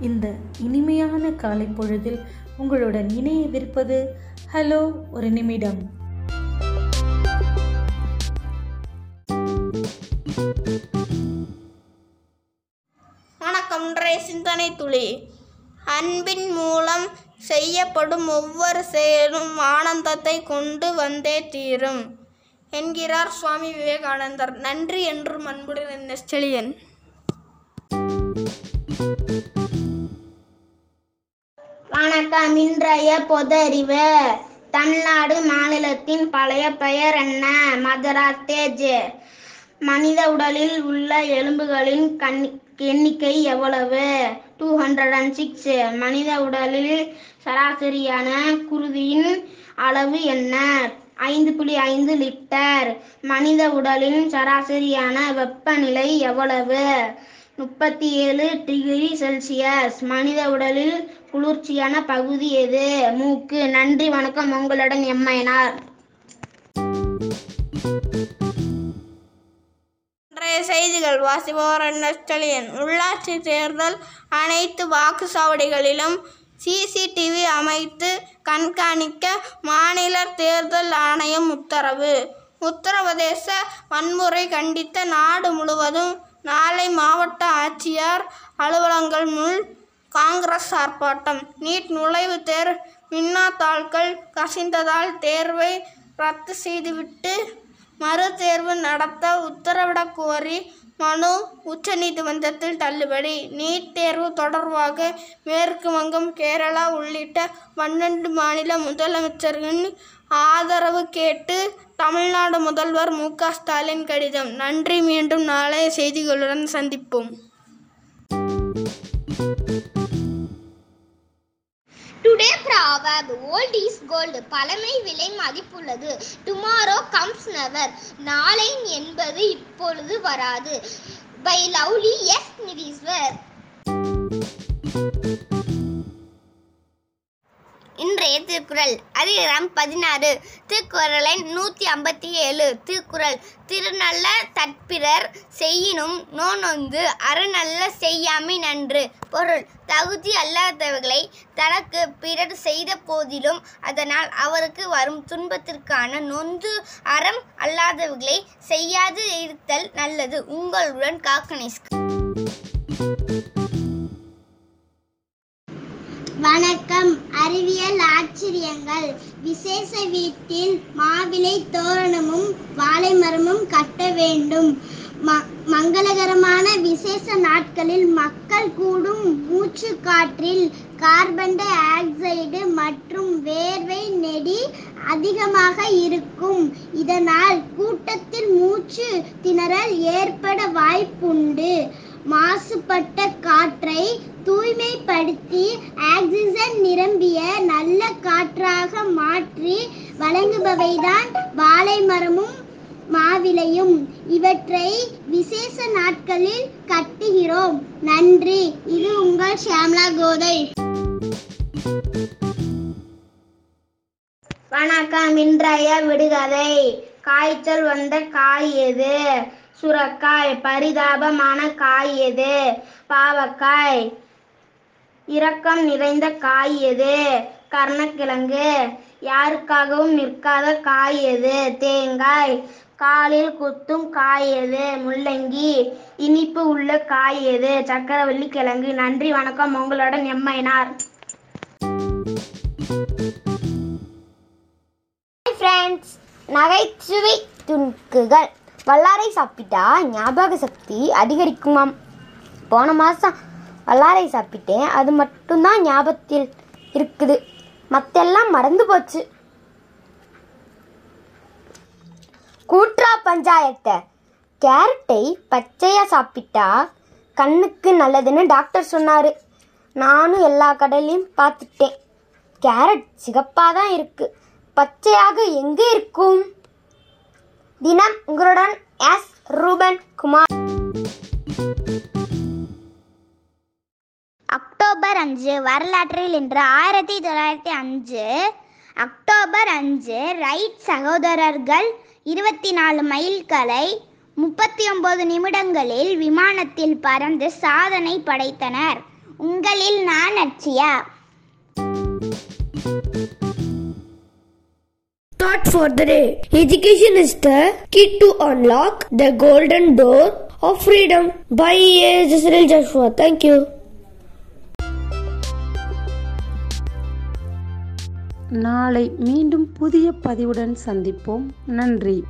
இந்த இனிமையான காலை பொழுதில் உங்களுடன் இணையவிருப்பது ஹலோ ஒரு நிமிடம். வணக்கம் சிந்தனை துளி. அன்பின் மூலம் செய்யப்படும் ஒவ்வொரு செயலும் ஆனந்தத்தை கொண்டு வந்தே தீரும் என்கிறார் சுவாமி விவேகானந்தர். நன்றி என்றும் அன்புடன் நெஸ்டலியன் வணக்கம் இன்றைய பொதறிவு. தமிழ்நாடு மாநிலத்தின் பழைய பெயர் என்ன? மதராஸ் தேஜ். மனித உடலில் உள்ள எலும்புகளின் கண் எண்ணிக்கை எவ்வளவு? டூ ஹண்ட்ரட் அண்ட் சிக்ஸ் மனித உடலில் சராசரியான குருதியின் அளவு என்ன? ஐந்து புள்ளி ஐந்து லிட்டர். மனித உடலின் சராசரியான வெப்பநிலை எவ்வளவு? முப்பத்தி ஏழு டிகிரி செல்சியஸ். மனித உடலில் குளிர்ச்சியான பகுதி எது? மூக்கு. நன்றி வணக்கம். உங்களுடன் எம்மையனார் செய்திகள். வாசிபவர் நஸ்டலியன் உள்ளாட்சி தேர்தல் அனைத்து வாக்குச்சாவடிகளிலும் சிசிடிவி அமைத்து கண்காணிக்க மாநில தேர்தல் ஆணையம் உத்தரவு. உத்தரப்பிரதேச வன்முறை கண்டித்த நாடு முழுவதும் நாளை மாவட்ட ஆட்சியர் அலுவலங்கள் முன் காங்கிரஸ் ஆர்ப்பாட்டம். நீட் நுழைவுத் தேர் மின்னாத்தாள்கள் கசிந்ததால் தேர்வை ரத்து செய்துவிட்டு மறு தேர்வு நடத்த உத்தரவிடக் கோரி மனு உச்சநீதிமன்றத்தில் தள்ளுபடி. நீட் தேர்வு தொடர்பாக மேற்கு வங்கம் கேரளா உள்ளிட்ட பன்னெண்டு மாநில முதலமைச்சர்களின் ஆதரவு கேட்டு தமிழ்நாடு முதல்வர் மு க ஸ்டாலின் கடிதம். நன்றி. மீண்டும் நாளைய செய்திகளுடன் சந்திப்போம். Today proverb old is gold பழமை விலை மதிப்புள்ளது. டுமாரோ கம்ஸ் நெவர் நாளை என்பது இப்பொழுது வராது. By lovely S Nireeswar Thirukkural. அதிகாரம் பதினாறு. திருக்குறளை நூற்றி ஐம்பத்தி ஏழு திருக்குறள். திருநல்ல தற்பிறர் செய்யினும் நோனொந்து அறநல்ல செய்யாமை நன்று. பொருள். தகுதி அல்லாதவர்களை தனக்கு பிறர் செய்த போதிலும் அதனால் அவருக்கு வரும் துன்பத்திற்கான நொந்து அறம் அல்லாதவர்களை செய்யாது இருத்தல் நல்லது. உங்களுடன் காக்கனிஸ் அறிவியல் ஆச்சரியங்கள். விசேஷ வீட்டில் மாவிலை தோரணமும் வாழை மரமும் கட்ட வேண்டும். ம- மங்களகரமான விசேஷ நாட்களில் மக்கள் கூடும் மூச்சு காற்றில் கார்பன் டை ஆக்சைடு மற்றும் வேர்வை நெடி அதிகமாக இருக்கும். இதனால் கூட்டத்தில் மூச்சு திணறல் ஏற்பட வாய்ப்புண்டு. மாசுபட்ட காற்றை தூய்மைப்படுத்தி ஆக்சிஜன் நிரம்பிய நல்ல காற்றாக மாற்றி வழங்குபவைதான் வாழை மரமும் மாவிலையும். இவற்றை விசேஷ நாட்களில் கட்டுகிறோம். நன்றி. இது உங்கள் ஷியாம்லா கோதை. வணக்கம். இன்றைய விடுகதை. காய்ச்சல் வந்த காய் எது? சுரக்காய். பரிதாபமான காய் எது? பாவக்காய். இரக்கம் நிறைந்த காய் எது? கர்ணக்கிழங்கு. யாருக்காகவும் நிற்காத காய் எது? தேங்காய். காலில் குத்தும் காய் எது? முள்ளங்கி. இனிப்பு உள்ள காய் எது? சக்கரவள்ளி கிழங்கு. நன்றி வணக்கம். உங்களுடன் எம்ஐனார் ஃப்ரெண்ட்ஸ் நகைச்சுவை துணுக்குகள். வல்லாரை சாப்பிட்டா ஞாபக சக்தி அதிகரிக்குமாம். போன மாதம் வல்லாரை சாப்பிட்டேன். அது மட்டும்தான் ஞாபகத்தில் இருக்குது. மத்தெல்லாம் மறந்து போச்சு. கூற்றா பஞ்சாயத்தை. கேரட்டை பச்சையாக சாப்பிட்டா கண்ணுக்கு நல்லதுன்னு டாக்டர் சொன்னார். நானும் எல்லா கடையிலையும் பார்த்துட்டேன். கேரட் சிகப்பாக தான் இருக்குது பச்சையாக எங்கே இருக்கும்? தினம் உங்களுடன் எஸ் ரூபன் குமார். அக்டோபர் அஞ்சு வரலாற்றில் இன்று ஆயிரத்தி தொள்ளாயிரத்தி அஞ்சு அக்டோபர் அஞ்சு ரைட் சகோதரர்கள் இருபத்தி நாலு மைல்களை முப்பத்தி ஒன்பது நிமிடங்களில் விமானத்தில் பறந்து சாதனை படைத்தனர் உங்களில் நான் அச்சியா Thought for the day. Education is the key to unlock the golden door of freedom. Bye, A. Jisrael Joshua. Thank you. நாளை மீண்டும் புதிய பதிவுடன் சந்திப்போம். நன்றி.